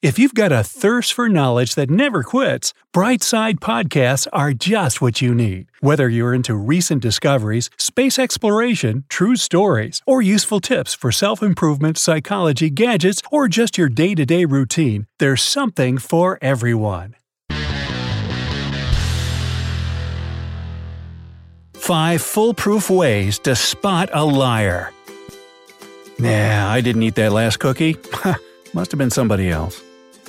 If you've got a thirst for knowledge that never quits, Brightside Podcasts are just what you need. Whether you're into recent discoveries, space exploration, true stories, or useful tips for self improvement, psychology, gadgets, or just your day to day routine, there's something for everyone. 5 Foolproof Ways to Spot a Liar. Nah, I didn't eat that last cookie. Must have been somebody else.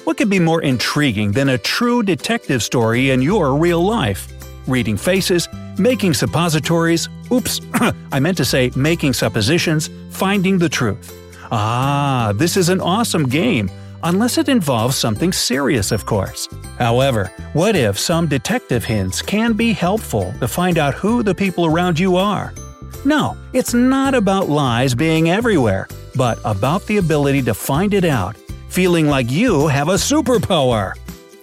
What could be more intriguing than a true detective story in your real life? Reading faces, making suppositories, oops, I meant to say making suppositions, finding the truth. Ah, this is an awesome game, unless it involves something serious, of course. However, what if some detective hints can be helpful to find out who the people around you are? No, it's not about lies being everywhere, but about the ability to find it out feeling like you have a superpower.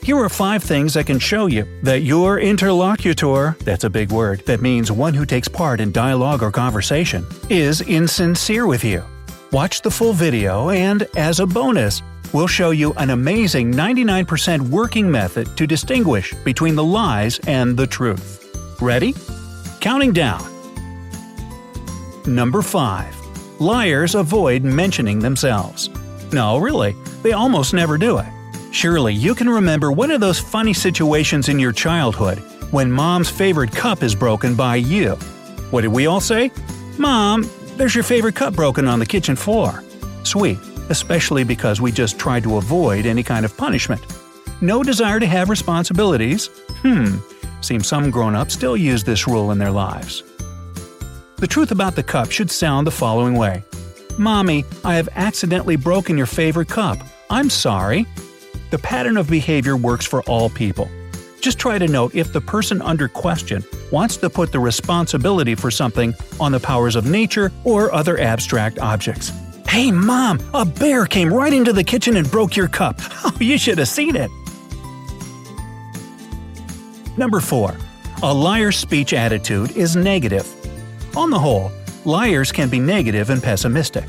Here are five things that can show you that your interlocutor that's a big word, that means one who takes part in dialogue or conversation is insincere with you. Watch the full video, and as a bonus, we'll show you an amazing 99% working method to distinguish between the lies and the truth. Ready? Counting down. Number 5. Liars avoid mentioning themselves. No, really, they almost never do it. Surely you can remember one of those funny situations in your childhood when mom's favorite cup is broken by you. What did we all say? Mom, there's your favorite cup broken on the kitchen floor. Sweet, especially because we just tried to avoid any kind of punishment. No desire to have responsibilities? Hmm, seems some grown ups still use this rule in their lives. The truth about the cup should sound the following way Mommy, I have accidentally broken your favorite cup. I'm sorry. The pattern of behavior works for all people. Just try to note if the person under question wants to put the responsibility for something on the powers of nature or other abstract objects. Hey, Mom, a bear came right into the kitchen and broke your cup. Oh, you should have seen it. Number 4. A liar's speech attitude is negative. On the whole, liars can be negative and pessimistic.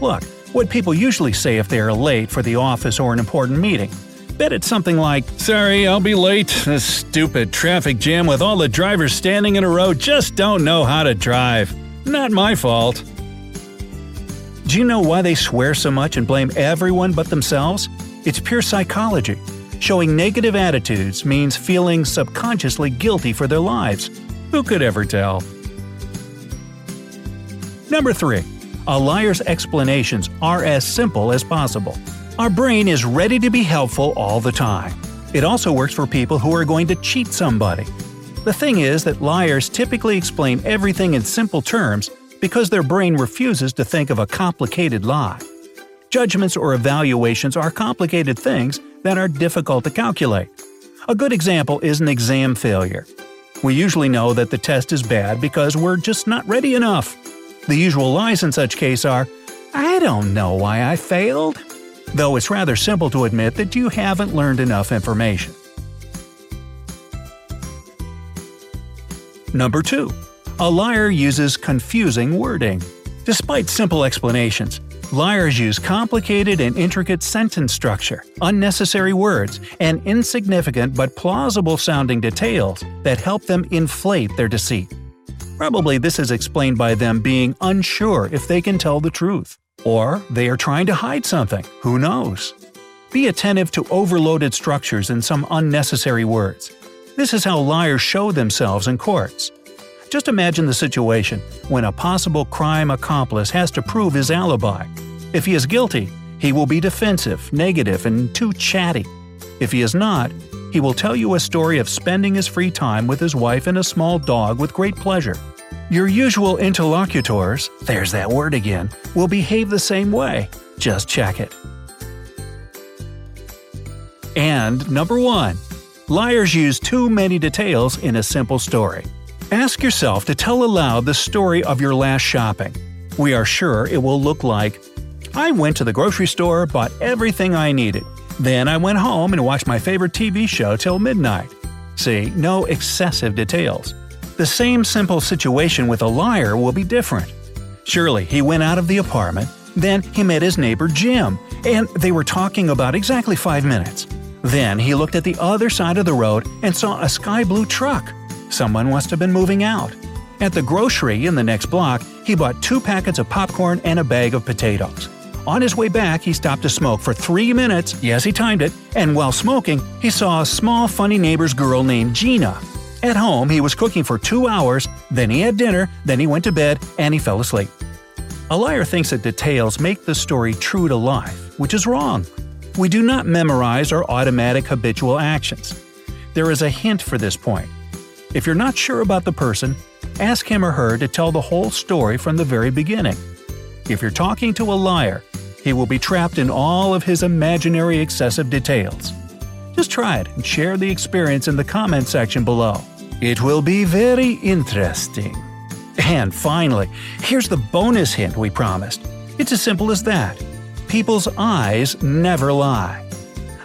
Look, what people usually say if they are late for the office or an important meeting. Bet it's something like, Sorry, I'll be late. This stupid traffic jam with all the drivers standing in a row just don't know how to drive. Not my fault. Do you know why they swear so much and blame everyone but themselves? It's pure psychology. Showing negative attitudes means feeling subconsciously guilty for their lives. Who could ever tell? Number 3. A liar's explanations are as simple as possible. Our brain is ready to be helpful all the time. It also works for people who are going to cheat somebody. The thing is that liars typically explain everything in simple terms because their brain refuses to think of a complicated lie. Judgments or evaluations are complicated things that are difficult to calculate. A good example is an exam failure. We usually know that the test is bad because we're just not ready enough. The usual lies in such case are, I don't know why I failed. Though it's rather simple to admit that you haven't learned enough information. Number 2. A liar uses confusing wording. Despite simple explanations, liars use complicated and intricate sentence structure, unnecessary words, and insignificant but plausible sounding details that help them inflate their deceit. Probably this is explained by them being unsure if they can tell the truth. Or they are trying to hide something, who knows? Be attentive to overloaded structures and some unnecessary words. This is how liars show themselves in courts. Just imagine the situation when a possible crime accomplice has to prove his alibi. If he is guilty, he will be defensive, negative, and too chatty. If he is not, he will tell you a story of spending his free time with his wife and a small dog with great pleasure. Your usual interlocutors, there's that word again, will behave the same way. Just check it. And number 1. Liars use too many details in a simple story. Ask yourself to tell aloud the story of your last shopping. We are sure it will look like I went to the grocery store, bought everything I needed. Then I went home and watched my favorite TV show till midnight. See, no excessive details. The same simple situation with a liar will be different. Surely he went out of the apartment, then he met his neighbor Jim, and they were talking about exactly five minutes. Then he looked at the other side of the road and saw a sky blue truck. Someone must have been moving out. At the grocery in the next block, he bought two packets of popcorn and a bag of potatoes. On his way back, he stopped to smoke for three minutes. Yes, he timed it. And while smoking, he saw a small, funny neighbor's girl named Gina. At home, he was cooking for two hours, then he had dinner, then he went to bed, and he fell asleep. A liar thinks that details make the story true to life, which is wrong. We do not memorize our automatic habitual actions. There is a hint for this point. If you're not sure about the person, ask him or her to tell the whole story from the very beginning. If you're talking to a liar, he will be trapped in all of his imaginary excessive details. Just try it and share the experience in the comment section below. It will be very interesting. And finally, here's the bonus hint we promised. It's as simple as that. People's eyes never lie.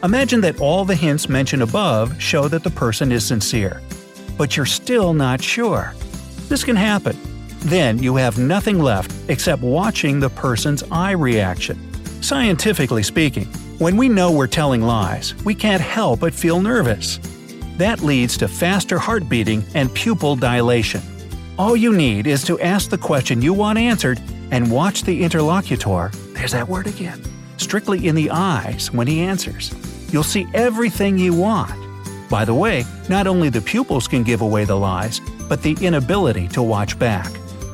Imagine that all the hints mentioned above show that the person is sincere. But you're still not sure. This can happen. Then you have nothing left except watching the person's eye reaction. Scientifically speaking, when we know we're telling lies, we can't help but feel nervous. That leads to faster heart beating and pupil dilation. All you need is to ask the question you want answered and watch the interlocutor, there's that word again, strictly in the eyes when he answers. You'll see everything you want. By the way, not only the pupils can give away the lies, but the inability to watch back.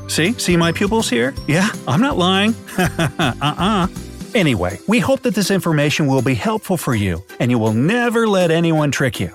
See? See my pupils here? Yeah, I'm not lying. uh-uh. Anyway, we hope that this information will be helpful for you and you will never let anyone trick you.